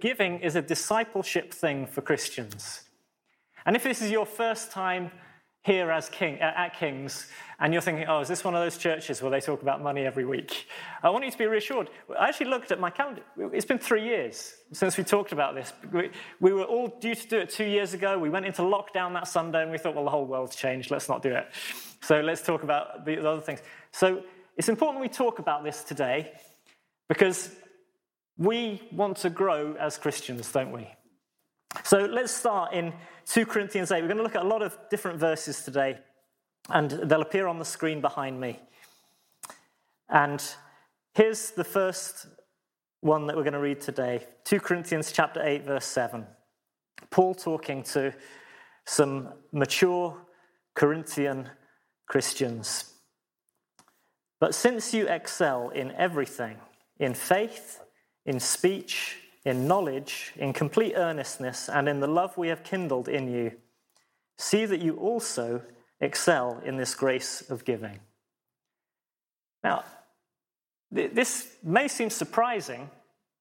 giving is a discipleship thing for Christians. And if this is your first time here as King, uh, at King's, and you're thinking, oh, is this one of those churches where they talk about money every week? I want you to be reassured. I actually looked at my calendar. It's been three years since we talked about this. We, we were all due to do it two years ago. We went into lockdown that Sunday, and we thought, well, the whole world's changed. Let's not do it. So let's talk about the other things. So it's important we talk about this today because we want to grow as Christians, don't we? So let's start in 2 Corinthians 8. We're going to look at a lot of different verses today, and they'll appear on the screen behind me. And here's the first one that we're going to read today 2 Corinthians chapter 8, verse 7. Paul talking to some mature Corinthian Christians. But since you excel in everything, in faith, in speech, in knowledge, in complete earnestness, and in the love we have kindled in you, see that you also excel in this grace of giving. Now, this may seem surprising,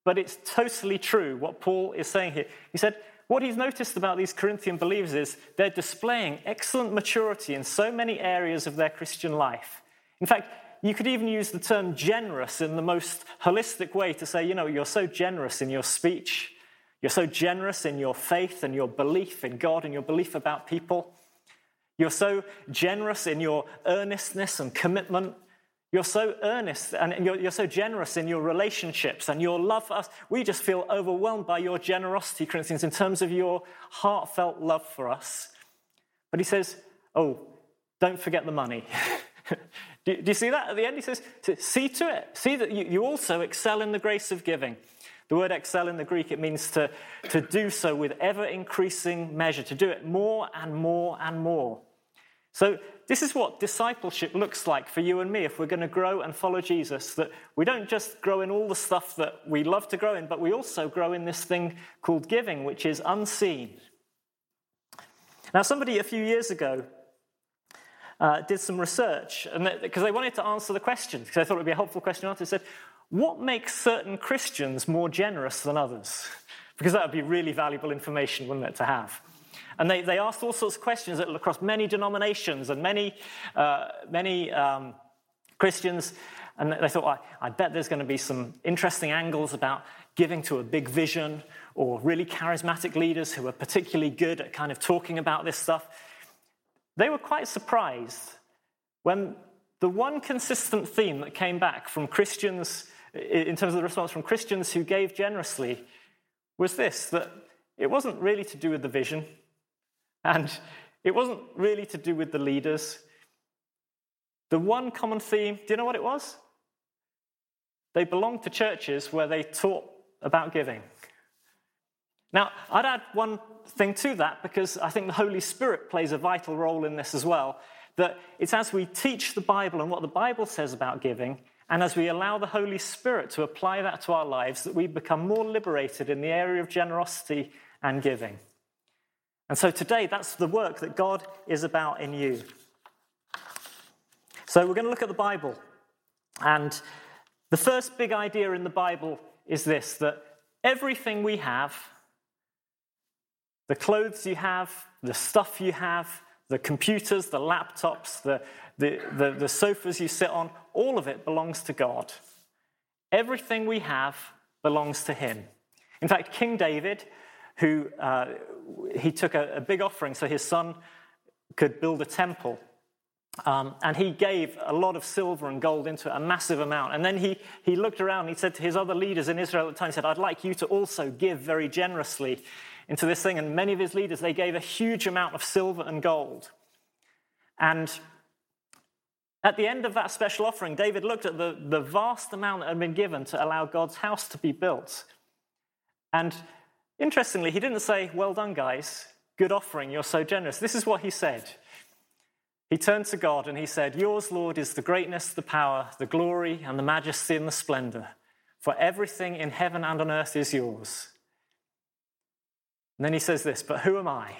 but it's totally true what Paul is saying here. He said, what he's noticed about these Corinthian believers is they're displaying excellent maturity in so many areas of their Christian life. In fact, you could even use the term generous in the most holistic way to say, you know, you're so generous in your speech, you're so generous in your faith and your belief in God and your belief about people. You're so generous in your earnestness and commitment. You're so earnest and you're, you're, so generous in your relationships and your love for us. We just feel overwhelmed by your generosity, Corinthians, in terms of your heartfelt love for us. But he says, Oh, don't forget the money. Do, do you see that at the end? He says, see to it. See that you, you also excel in the grace of giving. The word excel in the Greek, it means to, to do so with ever increasing measure, to do it more and more and more. So, this is what discipleship looks like for you and me if we're going to grow and follow Jesus. That we don't just grow in all the stuff that we love to grow in, but we also grow in this thing called giving, which is unseen. Now, somebody a few years ago uh, did some research because they wanted to answer the question, because I thought it would be a helpful question to answer. They said, What makes certain Christians more generous than others? Because that would be really valuable information, wouldn't it, to have? And they, they asked all sorts of questions across many denominations and many, uh, many um, Christians. And they thought, well, I bet there's going to be some interesting angles about giving to a big vision or really charismatic leaders who are particularly good at kind of talking about this stuff. They were quite surprised when the one consistent theme that came back from Christians, in terms of the response from Christians who gave generously, was this that it wasn't really to do with the vision, and it wasn't really to do with the leaders. The one common theme, do you know what it was? They belonged to churches where they taught about giving. Now, I'd add one thing to that because I think the Holy Spirit plays a vital role in this as well. That it's as we teach the Bible and what the Bible says about giving, and as we allow the Holy Spirit to apply that to our lives, that we become more liberated in the area of generosity and giving. And so today, that's the work that God is about in you. So we're going to look at the Bible. And the first big idea in the Bible is this that everything we have the clothes you have, the stuff you have, the computers, the laptops, the, the, the, the, sofas you sit on, all of it belongs to God. Everything we have belongs to Him. In fact, King David, who uh, he took a, a, big offering so his son could build a temple. Um, and he gave a lot of silver and gold into it, a massive amount. And then he, he looked around and he said to his other leaders in Israel at the time, he said, I'd like you to also give very generously into this thing. And many of his leaders, they gave a huge amount of silver and gold. And at the end of that special offering, David looked at the, the vast amount that had been given to allow God's house to be built. And interestingly, he didn't say, Well done, guys, good offering, you're so generous. This is what he said. He turned to God and he said, Yours, Lord, is the greatness, the power, the glory, and the majesty and the splendor. For everything in heaven and on earth is yours. And then he says this But who am I?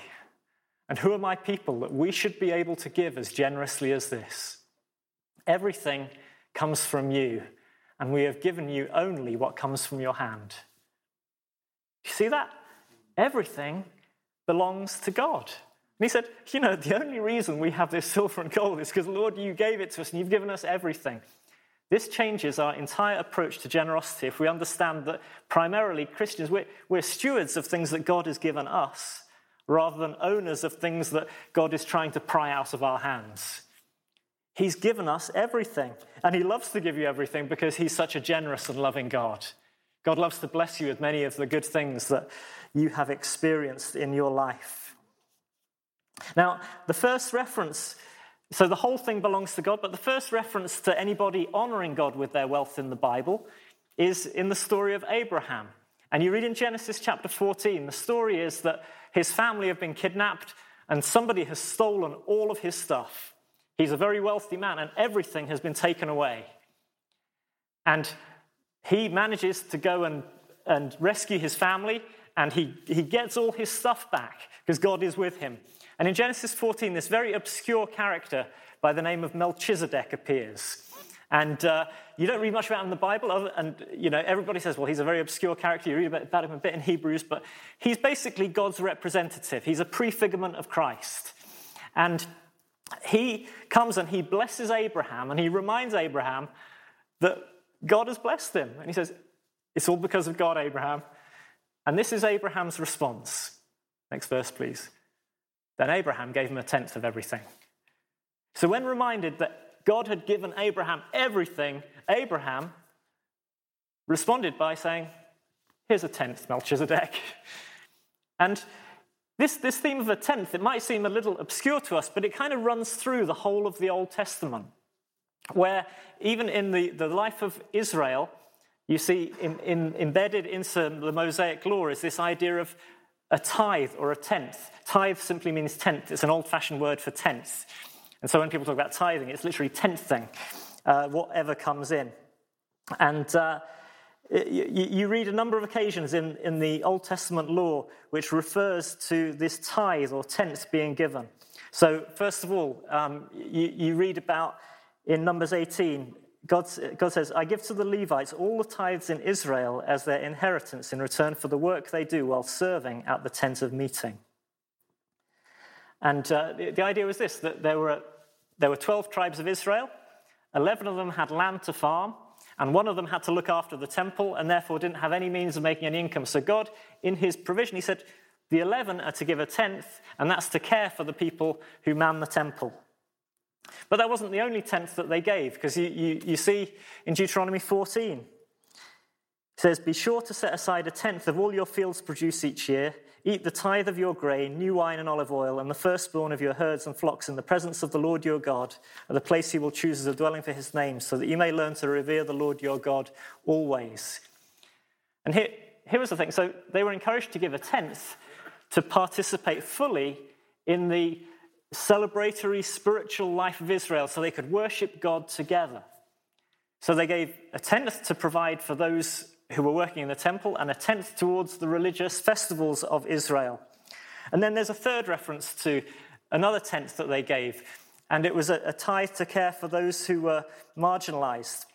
And who are my people that we should be able to give as generously as this? Everything comes from you, and we have given you only what comes from your hand. You see that? Everything belongs to God. And he said, You know, the only reason we have this silver and gold is because, Lord, you gave it to us and you've given us everything. This changes our entire approach to generosity if we understand that primarily Christians, we're, we're, stewards of things that God has given us rather than owners of things that God is trying to pry out of our hands. He's given us everything, and He loves to give you everything because He's such a generous and loving God. God loves to bless you with many of the good things that you have experienced in your life. Now, the first reference so the whole thing belongs to God, but the first reference to anybody honoring God with their wealth in the Bible is in the story of Abraham. And you read in Genesis chapter 14, the story is that his family have been kidnapped and somebody has stolen all of his stuff. He's a very wealthy man and everything has been taken away. And he manages to go and, and rescue his family and he, he gets all his stuff back because God is with him. And in Genesis 14, this very obscure character by the name of Melchizedek appears. And uh, you don't read much about him in the Bible, and you know everybody says, well, he's a very obscure character. You read about him a bit in Hebrews, but he's basically God's representative. He's a prefigurement of Christ. And he comes and he blesses Abraham, and he reminds Abraham that God has blessed him. And he says, It's all because of God, Abraham. And this is Abraham's response. Next verse, please. Then Abraham gave him a tenth of everything. So, when reminded that God had given Abraham everything, Abraham responded by saying, Here's a tenth, Melchizedek. And this, this theme of a tenth, it might seem a little obscure to us, but it kind of runs through the whole of the Old Testament, where even in the, the life of Israel, you see in, in, embedded into the Mosaic law is this idea of a tithe or a tenth. Tithe simply means tenth, it's an old fashioned word for tenth. And so when people talk about tithing, it's literally tenthing, uh, whatever comes in. And uh, you, you, read a number of occasions in, in the Old Testament law which refers to this tithe or tenth being given. So, first of all, um, you, you read about in Numbers 18 God, God says, I give to the Levites all the tithes in Israel as their inheritance in return for the work they do while serving at the tent of meeting. And uh, the, the, idea was this that there were, there were 12 tribes of Israel, 11 of them had land to farm, and one of them had to look after the temple and therefore didn't have any means of making any income. So, God, in his provision, he said, the 11 are to give a tenth, and that's to care for the people who man the temple. But that wasn't the only tenth that they gave, because you, you, you see in Deuteronomy 14, it says, Be sure to set aside a tenth of all your fields produce each year. Eat the tithe of your grain, new wine and olive oil, and the firstborn of your herds and flocks in the presence of the Lord your God, at the place he will choose as a dwelling for his name, so that you may learn to revere the Lord your God always. And here, here was the thing so they were encouraged to give a tenth to participate fully in the celebratory spiritual life of Israel so they could worship God together. So they gave a tenth to provide for those who were working in the temple and a tenth towards the religious festivals of Israel. And then there's a third reference to another tenth that they gave, and it was a, a tithe to care for those who were marginalized.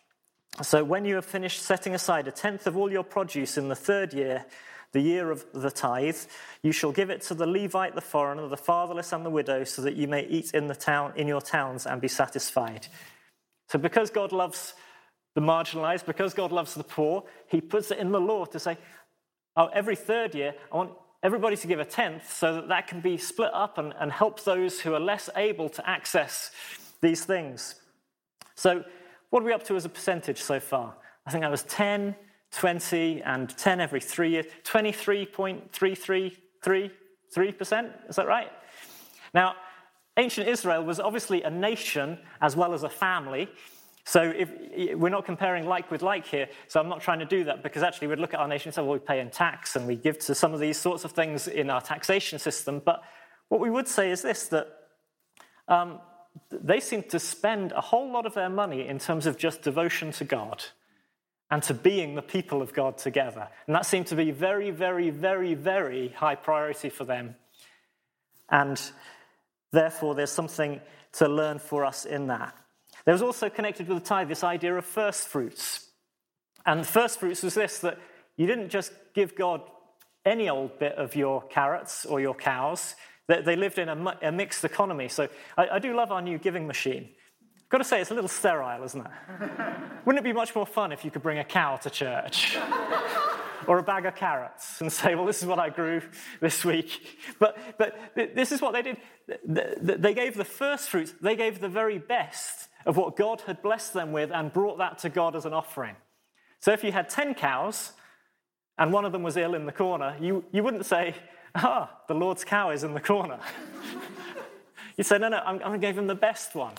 So when you have finished setting aside a tenth of all your produce in the third year, the year of the tithe, you shall give it to the Levite, the foreigner, the fatherless, and the widow, so that you may eat in the town in your towns and be satisfied. So, because God loves the marginalized, because God loves the poor, He puts it in the law to say, oh, every third year, I want everybody to give a tenth, so that that can be split up and, and help those who are less able to access these things. So, what are we up to as a percentage so far? I think that was 10, 20 and 10 every three years, 23.333%. Is that right? Now, ancient Israel was obviously a nation as well as a family. So if, we're not comparing like with like here, so I'm not trying to do that because actually we'd look at our nation and say, well, we pay in tax and we give to some of these sorts of things in our taxation system. But what we would say is this that um, they seem to spend a whole lot of their money in terms of just devotion to God and to being the people of God together. And that seemed to be very, very, very, very high priority for them. And therefore, there's something to learn for us in that. There was also connected with the tithe this idea of first fruits. And first fruits was this that you didn't just give God any old bit of your carrots or your cows. They lived in a, mixed economy. So I, I do love our new giving machine. I've got to say, it's a little sterile, isn't it? Wouldn't it be much more fun if you could bring a cow to church? or a bag of carrots and say, well, this is what I grew this week. But, but this is what they did. They gave the first fruits, they gave the very best of what God had blessed them with and brought that to God as an offering. So if you had 10 cows and one of them was ill in the corner, you, you wouldn't say, ah, the Lord's cow is in the corner. You'd say, no, no, I'm, I'm going to give him the best one.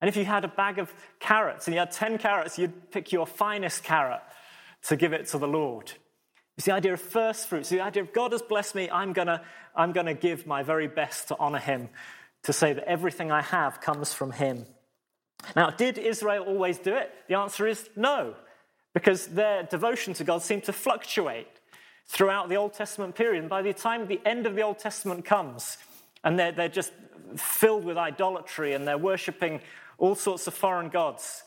And if you had a bag of carrots and you had 10 carrots, you'd pick your finest carrot to give it to the Lord. It's the idea of first fruits, the idea of God has blessed me, I'm going to I'm going to give my very best to honor him, to say that everything I have comes from him. Now, did Israel always do it? The answer is no, because their devotion to God seemed to fluctuate throughout the Old Testament period. And by the time the end of the Old Testament comes, and they're, they're just filled with idolatry and they're worshipping all sorts of foreign gods,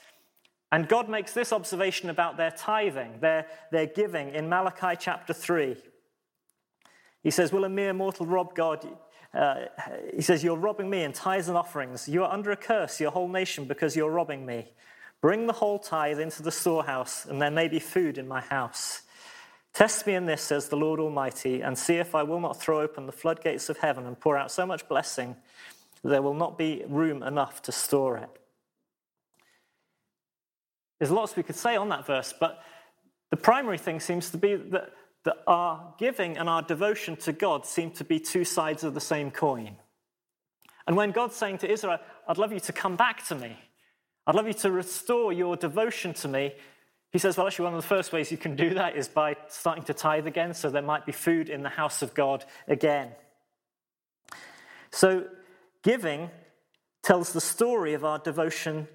and God makes this observation about their tithing, their, their giving in Malachi chapter 3. He says, Will a mere mortal rob God? Uh, he says, You're robbing me in tithes and offerings. You are under a curse, your whole nation, because you're robbing me. Bring the whole tithe into the storehouse, and there may be food in my house. Test me in this, says the Lord Almighty, and see if I will not throw open the floodgates of heaven and pour out so much blessing that there will not be room enough to store it. There's lots we could say on that verse, but the primary thing seems to be that, that our giving and our devotion to God seem to be two sides of the same coin. And when God's saying to Israel, I'd love you to come back to me, I'd love you to restore your devotion to me, he says, Well, actually, one of the first ways you can do that is by starting to tithe again, so there might be food in the house of God again. So, giving tells the story of our devotion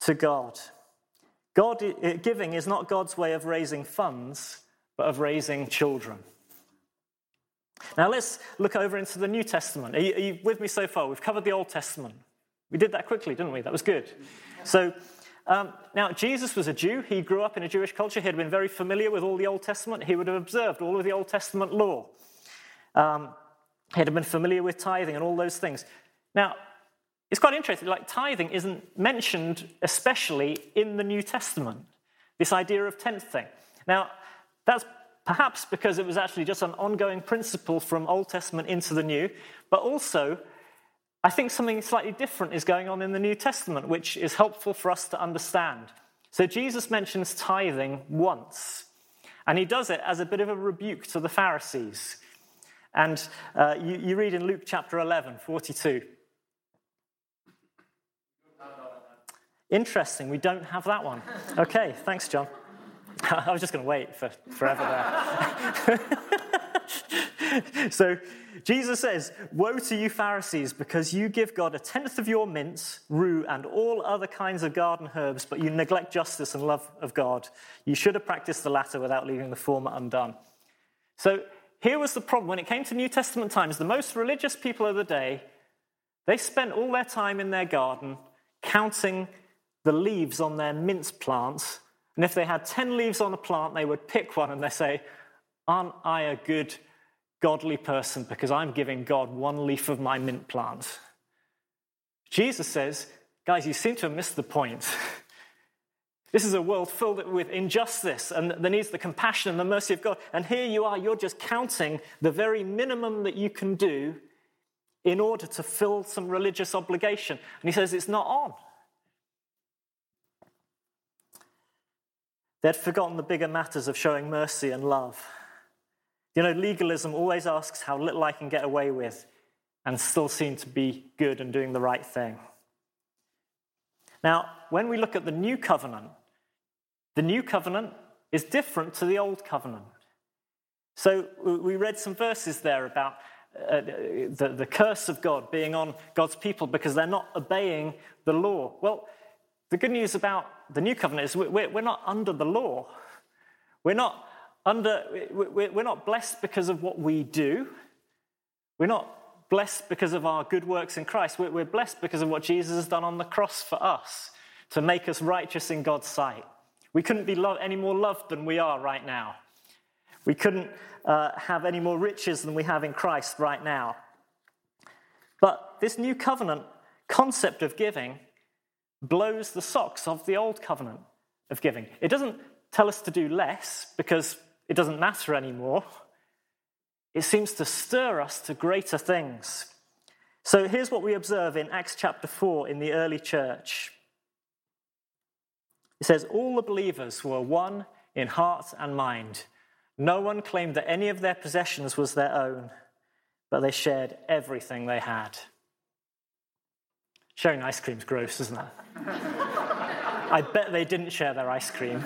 to God. God, uh, giving is not God's way of raising funds, but of raising children. Now let's look over into the New Testament. Are you, are you, with me so far? We've covered the Old Testament. We did that quickly, didn't we? That was good. So um, now Jesus was a Jew. He grew up in a Jewish culture. He had been very familiar with all the Old Testament. He would have observed all of the Old Testament law. Um, he had been familiar with tithing and all those things. Now, it's quite interesting, like tithing isn't mentioned especially in the New Testament, this idea of tenth thing. Now, that's perhaps because it was actually just an ongoing principle from Old Testament into the New, but also I think something slightly different is going on in the New Testament, which is helpful for us to understand. So Jesus mentions tithing once, and he does it as a bit of a rebuke to the Pharisees. And uh, you, you read in Luke chapter 11, 42. Interesting, we don't have that one. Okay, thanks, John. I was just going to wait for forever there. so Jesus says, Woe to you, Pharisees, because you give God a tenth of your mints, rue, and all other kinds of garden herbs, but you neglect justice and love of God. You should have practiced the latter without leaving the former undone. So here was the problem. When it came to New Testament times, the most religious people of the day, they spent all their time in their garden counting the leaves on their mint plants. And if they had 10 leaves on a plant, they would pick one and they say, Aren't I a good, godly person because I'm giving God one leaf of my mint plant? Jesus says, Guys, you seem to have missed the point. This is a world filled with injustice and there needs the compassion and the mercy of God. And here you are, you're just counting the very minimum that you can do in order to fill some religious obligation. And he says it's not on. They'd forgotten the bigger matters of showing mercy and love. You know, legalism always asks how little I can get away with and still seem to be good and doing the right thing. Now, when we look at the new covenant, the new covenant is different to the old covenant. So we read some verses there about uh, the, the curse of God being on God's people because they're not obeying the law. Well, the good news about the new covenant is we're, we're not under the law. We're not under, we're not blessed because of what we do. We're not blessed because of our good works in Christ. We're blessed because of what Jesus has done on the cross for us to make us righteous in God's sight. We couldn't be any more loved than we are right now. We couldn't uh, have any more riches than we have in Christ right now. But this new covenant concept of giving blows the socks of the old covenant of giving. It doesn't tell us to do less because it doesn't matter anymore. It seems to stir us to greater things. So here's what we observe in Acts chapter 4 in the early church. It says, All the believers were one in heart and mind. No one claimed that any of their possessions was their own, but they shared everything they had. Sharing ice cream's gross, isn't it? I bet they didn't share their ice cream.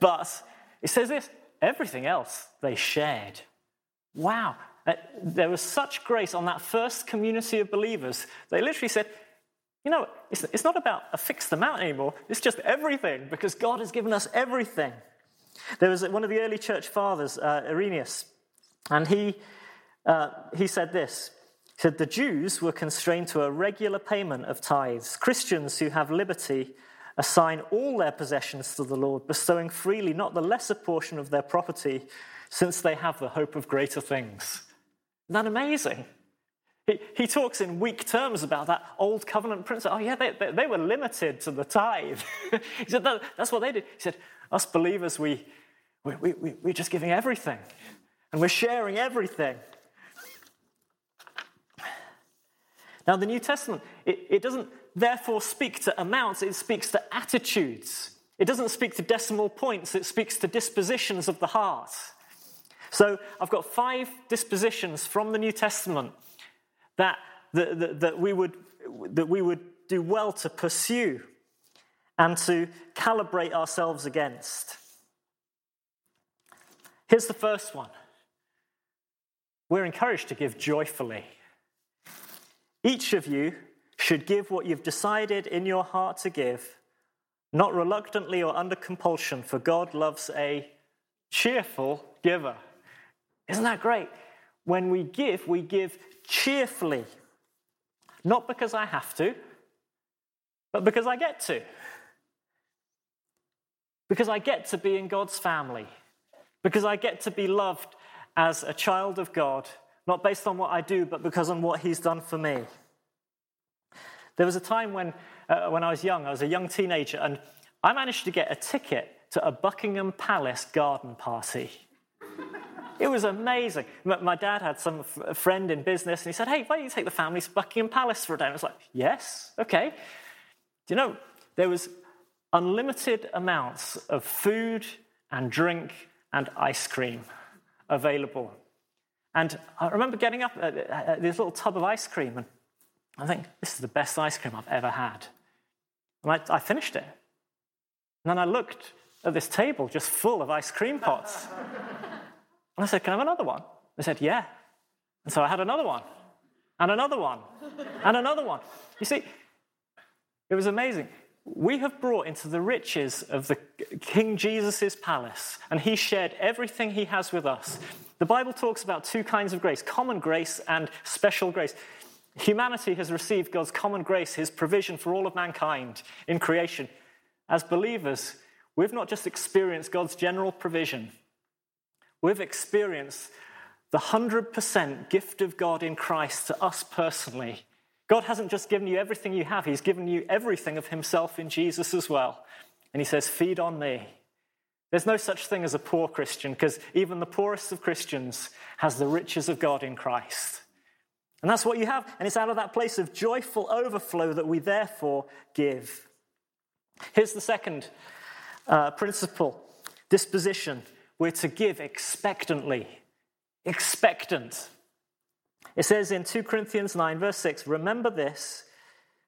But it says this everything else they shared. Wow. Uh, there was such grace on that first community of believers. They literally said, you know, it's, it's not about a fixed amount anymore, it's just everything because God has given us everything. There was one of the early church fathers, uh, Irenaeus, and he, uh, he said this. He said, The Jews were constrained to a regular payment of tithes. Christians who have liberty assign all their possessions to the Lord, bestowing freely not the lesser portion of their property, since they have the hope of greater things. Isn't that amazing? He, he talks in weak terms about that old covenant principle. Oh, yeah, they, they, they were limited to the tithe. he said, that, That's what they did. He said, Us believers, we, we, we, we're just giving everything, and we're sharing everything. Now, the New Testament, it, it doesn't therefore speak to amounts, it speaks to attitudes. It doesn't speak to decimal points, it speaks to dispositions of the heart. So I've got five dispositions from the New Testament that, that, that, that, we, would, that we would do well to pursue and to calibrate ourselves against. Here's the first one we're encouraged to give joyfully. Each of you should give what you've decided in your heart to give, not reluctantly or under compulsion, for God loves a cheerful giver. Isn't that great? When we give, we give cheerfully. Not because I have to, but because I get to. Because I get to be in God's family. Because I get to be loved as a child of God, not based on what I do, but because on what He's done for me. There was a time when, uh, when I was young, I was a young teenager, and I managed to get a ticket to a Buckingham Palace garden party. It was amazing. My dad had some friend in business, and he said, Hey, why don't you take the family to Buckingham Palace for a day? And I was like, Yes, okay. Do you know, there was unlimited amounts of food and drink and ice cream available. And I remember getting up at this little tub of ice cream, and I think, This is the best ice cream I've ever had. And I, I finished it. And then I looked at this table just full of ice cream pots. And I said, Can I have another one? They said, Yeah. And so I had another one, and another one, and another one. You see, it was amazing. We have brought into the riches of the King Jesus' palace, and he shared everything he has with us. The Bible talks about two kinds of grace common grace and special grace. Humanity has received God's common grace, his provision for all of mankind in creation. As believers, we've not just experienced God's general provision, We've experienced the 100% gift of God in Christ to us personally. God hasn't just given you everything you have, He's given you everything of Himself in Jesus as well. And He says, Feed on me. There's no such thing as a poor Christian because even the poorest of Christians has the riches of God in Christ. And that's what you have. And it's out of that place of joyful overflow that we therefore give. Here's the second uh, principle disposition we're to give expectantly. Expectant. It says in 2 Corinthians 9, verse 6 Remember this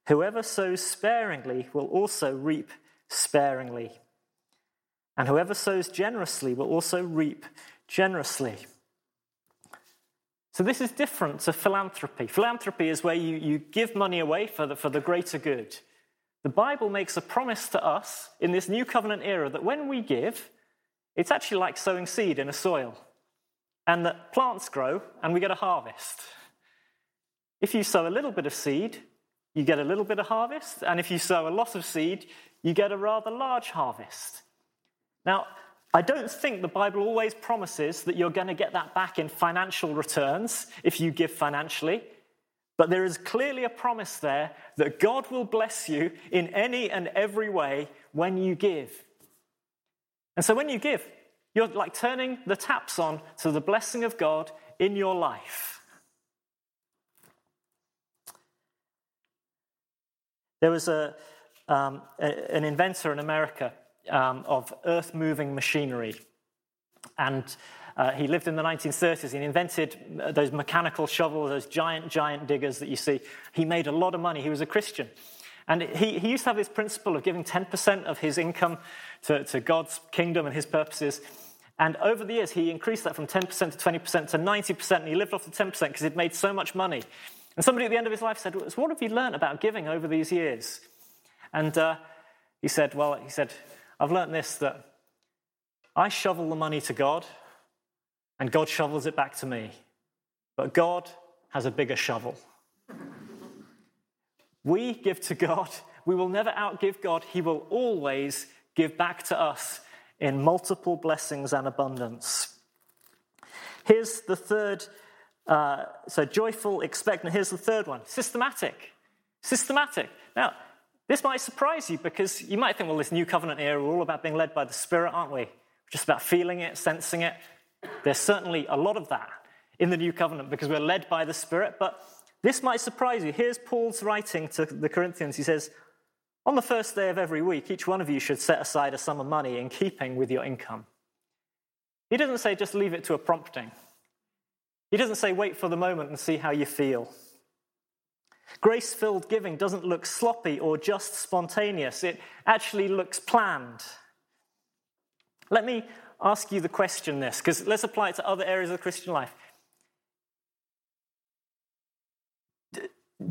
whoever sows sparingly will also reap sparingly, and whoever sows generously will also reap generously. So, this is different to philanthropy. Philanthropy is where you, you give money away for the, for the greater good. The Bible makes a promise to us in this new covenant era that when we give, it's actually like sowing seed in a soil, and that plants grow and we get a harvest. If you sow a little bit of seed, you get a little bit of harvest, and if you sow a lot of seed, you get a rather large harvest. Now, I don't think the Bible always promises that you're going to get that back in financial returns if you give financially. But there is clearly a promise there that God will bless you in any and every way when you give. And so when you give, you're like turning the taps on to the blessing of God in your life. There was a, um, a an inventor in America um, of earth moving machinery. And uh, he lived in the 1930s. He invented uh, those mechanical shovels, those giant, giant diggers that you see. He made a lot of money. He was a Christian. And he, he used to have this principle of giving 10% of his income to, to God's kingdom and his purposes. And over the years, he increased that from 10% to 20% to 90%. And he lived off the 10% because he'd made so much money. And somebody at the end of his life said, What have you learned about giving over these years? And uh, he said, Well, he said, I've learned this that I shovel the money to God, and God shovels it back to me. But God has a bigger shovel. We give to God. We will never outgive God. He will always give back to us in multiple blessings and abundance. Here's the third. Uh, so joyful, expectant. Here's the third one systematic. Systematic. Now, this might surprise you because you might think, well, this new covenant era, we're all about being led by the Spirit, aren't we? Just about feeling it, sensing it. There's certainly a lot of that in the new covenant because we're led by the Spirit, but this might surprise you. Here's Paul's writing to the Corinthians. He says, On the first day of every week, each one of you should set aside a sum of money in keeping with your income. He doesn't say just leave it to a prompting. He doesn't say wait for the moment and see how you feel. Grace filled giving doesn't look sloppy or just spontaneous, it actually looks planned. Let me ask you the question this, because let's apply it to other areas of Christian life.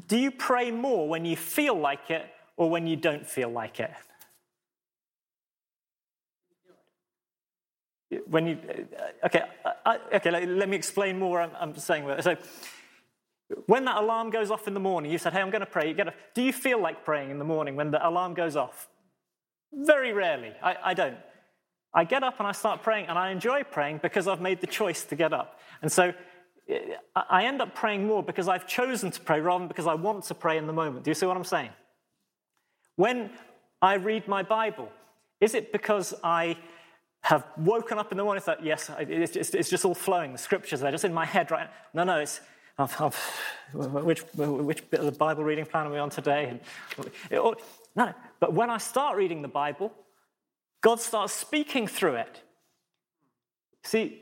Do you pray more when you feel like it or when you don't feel like it? When you, uh, okay, okay, let, me explain more. I'm, I'm saying so. When that alarm goes off in the morning, you said, Hey, I'm going to pray. You get a, do you feel like praying in the morning when the alarm goes off? Very rarely. I, I don't. I get up and I start praying, and I enjoy praying because I've made the choice to get up. And so eh, I end up praying more because I've chosen to pray rather than because I want to pray in the moment. Do you see what I'm saying? When I read my Bible, is it because I have woken up in the morning and thought, yes, it's just all flowing, the scriptures are just in my head right No, no, it's of, of which, which bit of the Bible reading plan are we on today? no, but when I start reading the Bible, God starts speaking through it. See,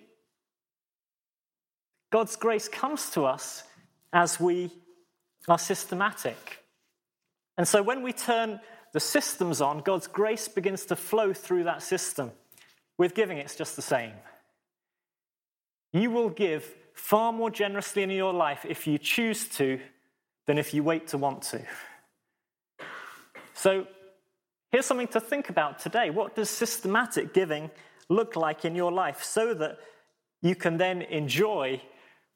God's grace comes to us as we are systematic. And so when we turn the systems on, God's grace begins to flow through that system. With giving, it's just the same. You will give far more generously in your life if you choose to than if you wait to want to. So, here's something to think about today. What does systematic giving look like in your life so that you can then enjoy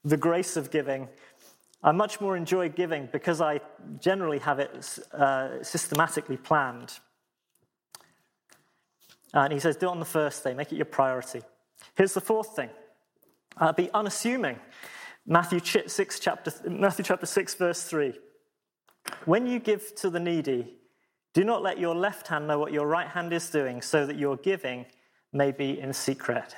the grace of giving? I much more enjoy giving because I generally have it uh, systematically planned. And he says, do it on the first day, make it your priority. Here's the fourth thing uh, be unassuming. Matthew 6, chapter, Matthew chapter 6, verse 3. When you give to the needy, do not let your left hand know what your right hand is doing, so that your giving may be in secret.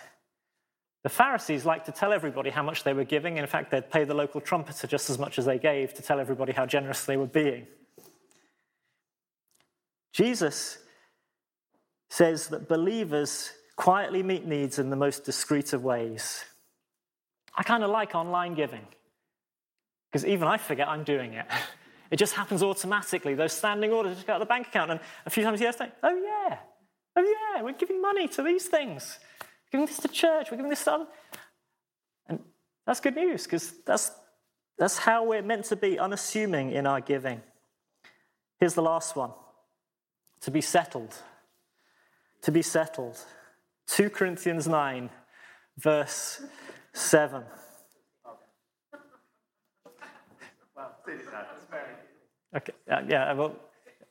The Pharisees liked to tell everybody how much they were giving. In fact, they'd pay the local trumpeter just as much as they gave to tell everybody how generous they were being. Jesus says that believers quietly meet needs in the most discreet of ways. I kind of like online giving because even I forget I'm doing it. It just happens automatically. Those standing orders just go out of the bank account, and a few times yesterday, oh yeah, oh yeah, we're giving money to these things. We're giving this to church. We're giving this to other. And that's good news because that's that's how we're meant to be, unassuming in our giving. Here's the last one: to be settled. To be settled. 2 Corinthians 9, verse 7. Okay, uh, yeah, well,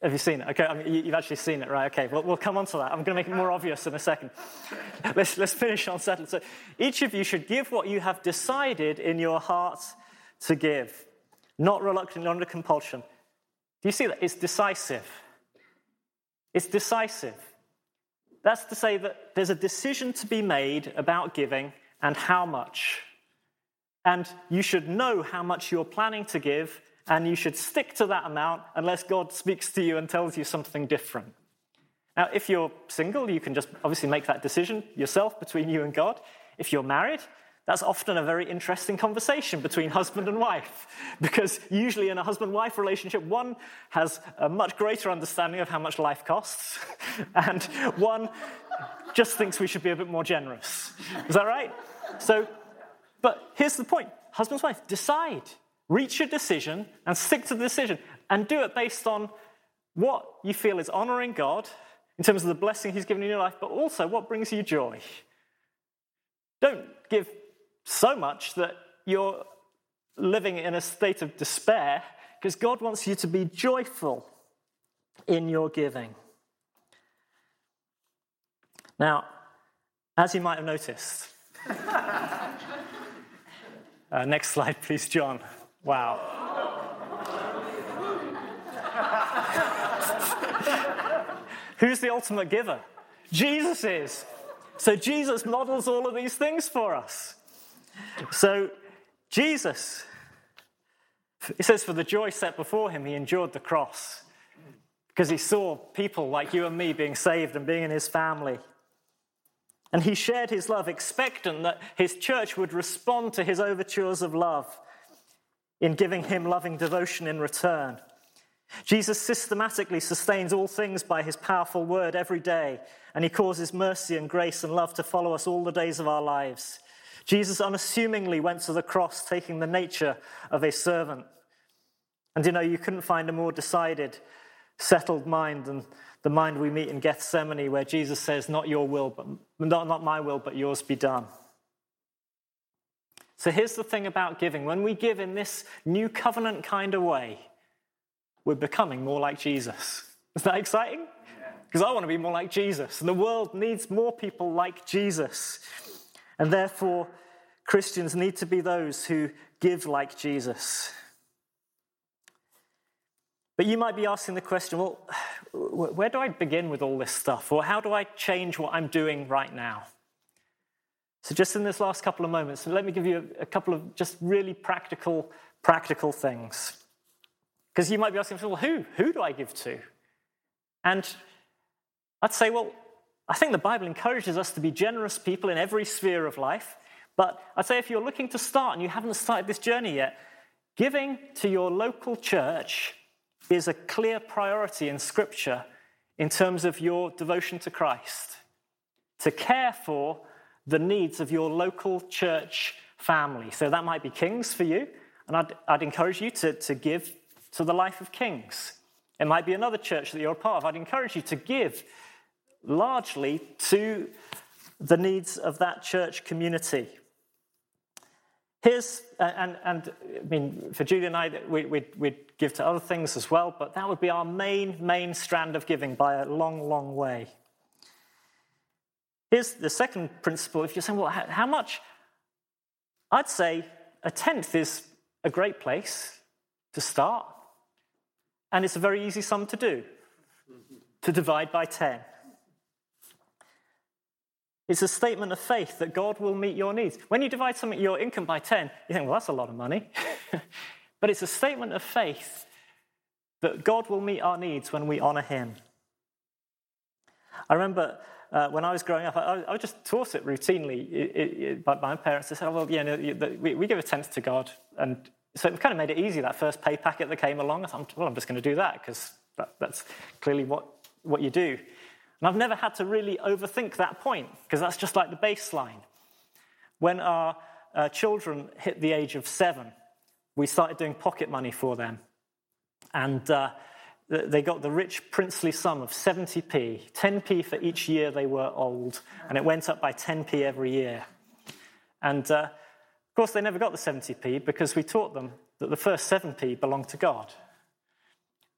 Have you seen it? Okay, I mean, you've actually seen it, right? Okay, well, we'll come on to that. I'm going to make it more obvious in a second. let's, let's finish on settled. So, each of you should give what you have decided in your heart to give, not reluctantly under compulsion. Do you see that? It's decisive. It's decisive. That's to say that there's a decision to be made about giving and how much. And you should know how much you're planning to give and you should stick to that amount unless God speaks to you and tells you something different. Now, if you're single, you can just obviously make that decision yourself between you and God. If you're married, that's often a very interesting conversation between husband and wife, because usually in a husband wife relationship, one has a much greater understanding of how much life costs, and one just thinks we should be a bit more generous. Is that right? So, but here's the point husband's wife, decide reach a decision and stick to the decision and do it based on what you feel is honoring God in terms of the blessing He's given in your life, but also what brings you joy. Don't give so much that you're living in a state of despair because God wants you to be joyful in your giving. Now, as you might have noticed, uh, next slide, please, John. Wow. Who's the ultimate giver? Jesus is. So Jesus models all of these things for us. So Jesus, it says, for the joy set before him, he endured the cross because he saw people like you and me being saved and being in his family. And he shared his love, expectant that his church would respond to his overtures of love in giving him loving devotion in return. Jesus systematically sustains all things by his powerful word every day, and he causes mercy and grace and love to follow us all the days of our lives. Jesus unassumingly went to the cross, taking the nature of a servant. And you know, you couldn't find a more decided, settled mind than the mind we meet in Gethsemane, where Jesus says, Not your will, but not, not my will, but yours be done. So here's the thing about giving when we give in this new covenant kind of way, we're becoming more like Jesus. Is that exciting? Because I want to be more like Jesus. And the world needs more people like Jesus. And therefore, Christians need to be those who give like Jesus. But you might be asking the question well, where do I begin with all this stuff? Or how do I change what I'm doing right now? So, just in this last couple of moments, let me give you a, couple of just really practical, practical things. Because you might be asking, well, who? Who do I give to? And I'd say, well, I think the Bible encourages us to be generous people in every sphere of life. But I'd say if you're looking to start and you haven't started this journey yet, giving to your local church is a clear priority in Scripture in terms of your devotion to Christ. To care for the needs of your local church family. So that might be Kings for you, and I'd, I'd encourage you to, to give to the life of Kings. It might be another church that you're a part of. I'd encourage you to give largely to the needs of that church community. Here's, uh, and, and I mean, for Julie and I, we, would we'd give to other things as well, but that would be our main, main strand of giving by a long, long way. Here's the second principle. If you're saying, well, how much? I'd say a tenth is a great place to start. And it's a very easy sum to do to divide by 10. It's a statement of faith that God will meet your needs. When you divide something, your income by 10, you think, well, that's a lot of money. but it's a statement of faith that God will meet our needs when we honor Him. I remember uh, when I was growing up, I, I was just taught it routinely it, it, by my parents. They said, oh, well, yeah, no, we, we give a tenth to God. And so it kind of made it easy, that first pay packet that came along. I thought, well, I'm just going to do that because that, that's clearly what, what you do. And I've never had to really overthink that point because that's just like the baseline. When our uh, children hit the age of seven, we started doing pocket money for them. And uh, they got the rich princely sum of 70p, 10p for each year they were old, and it went up by 10p every year. And uh, of course, they never got the 70p because we taught them that the first 7p belonged to God.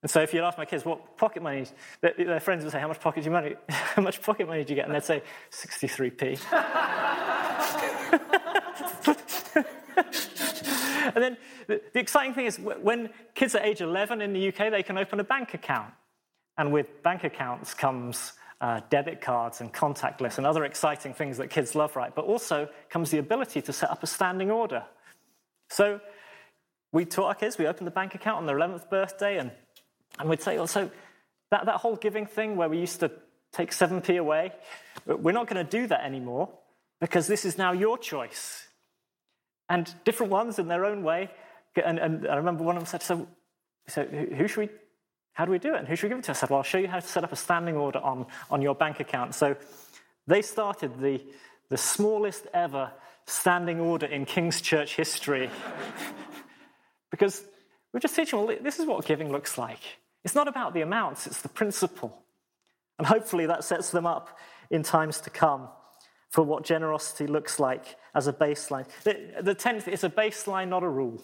And so if you'd ask my kids what pocket money, their friends would say, how much pocket money, how much pocket money do you get? And they'd say, 63p. and then the, exciting thing is when kids are age 11 in the UK, they can open a bank account. And with bank accounts comes uh, debit cards and contactless and other exciting things that kids love, right? But also comes the ability to set up a standing order. So we taught our kids, we opened the bank account on their 11th birthday, and, and we'd say, well, so that, that whole giving thing where we used to take 7p away, we're not going to do that anymore because this is now your choice. And different ones in their own way. And, and I remember one of them said, so, so who should we how do we do it? And who should we give it to? I said, Well, I'll show you how to set up a standing order on, on your bank account. So they started the, the smallest ever standing order in King's Church history. because we're just teaching, well, this is what giving looks like. It's not about the amounts, it's the principle. And hopefully that sets them up in times to come for what generosity looks like as a baseline. The, the tenth is a baseline, not a rule.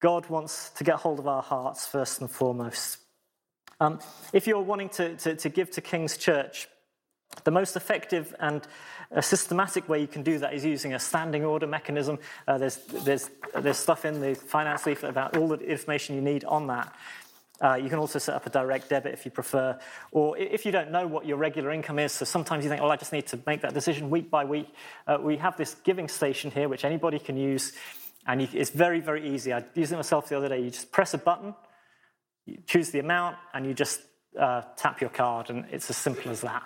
God wants to get hold of our hearts first and foremost. Um, if you're wanting to, to, to, give to King's Church, the most effective and a systematic way you can do that is using a standing order mechanism. Uh, there's, there's, there's stuff in the finance leaflet about all the information you need on that. Uh, you can also set up a direct debit if you prefer. Or if you don't know what your regular income is, so sometimes you think, oh, I just need to make that decision week by week. Uh, we have this giving station here, which anybody can use. And you, it's very, very easy. I used it myself the other day. You just press a button, you choose the amount, and you just uh, tap your card, and it's as simple as that.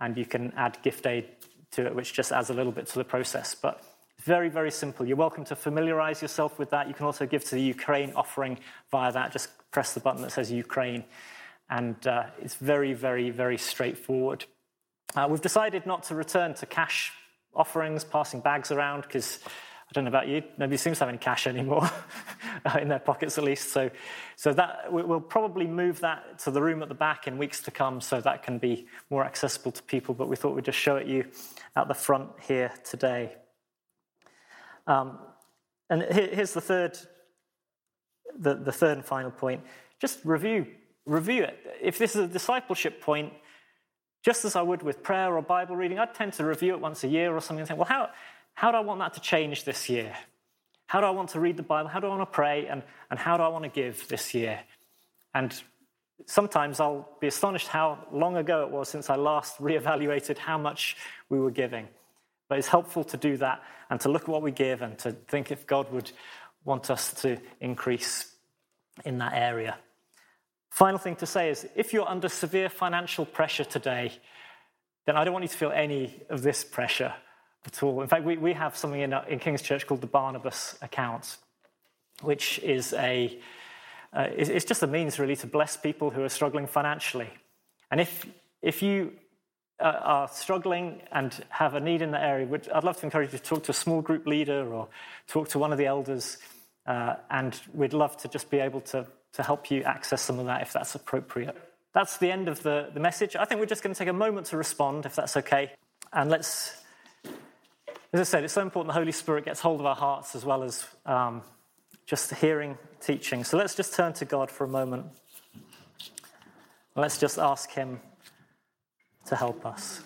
And you can add gift aid to it, which just adds a little bit to the process. But it's very, very simple. You're welcome to familiarize yourself with that. You can also give to the Ukraine offering via that. Just press the button that says Ukraine. And uh, it's very, very, very straightforward. Uh, we've decided not to return to cash offerings, passing bags around, because I don't know about you, nobody seems to have any cash anymore, in their pockets at least. So, so that we'll probably move that to the room at the back in weeks to come so that can be more accessible to people. But we thought we'd just show it you at the front here today. Um, and here's the third, the, the third and final point. Just review, review it. If this is a discipleship point, just as I would with prayer or Bible reading, I'd tend to review it once a year or something and think, well, how, how do I want that to change this year? How do I want to read the Bible? How do I want to pray? And, and how do I want to give this year? And sometimes I'll be astonished how long ago it was since I last reevaluated how much we were giving. But it's helpful to do that and to look at what we give and to think if God would want us to increase in that area. Final thing to say is if you're under severe financial pressure today, then I don't want you to feel any of this pressure at all. In fact, we, we have something in, in King's Church called the Barnabas account, which is a uh, it's just a means really to bless people who are struggling financially. And if if you uh, are struggling and have a need in that area, which I'd love to encourage you to talk to a small group leader or talk to one of the elders, uh, and we'd love to just be able to, to help you access some of that if that's appropriate. That's the end of the, the message. I think we're just going to take a moment to respond, if that's okay. And let's as I said, it's so important the Holy Spirit gets hold of our hearts as well as um, just hearing teaching. So let's just turn to God for a moment. Let's just ask Him to help us.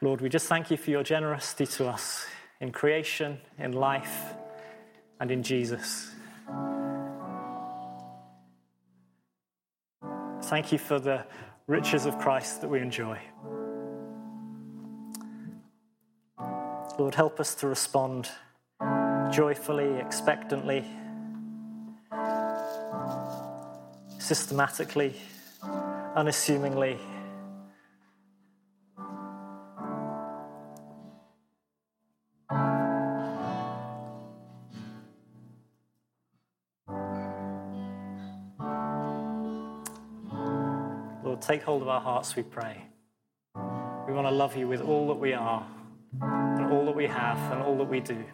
Lord, we just thank you for your generosity to us in creation, in life, and in Jesus. Thank you for the riches of Christ that we enjoy. Lord, help us to respond joyfully, expectantly, systematically, unassumingly. Lord, take hold of our hearts, we pray. We want to love you with all that we are all that we have and all that we do.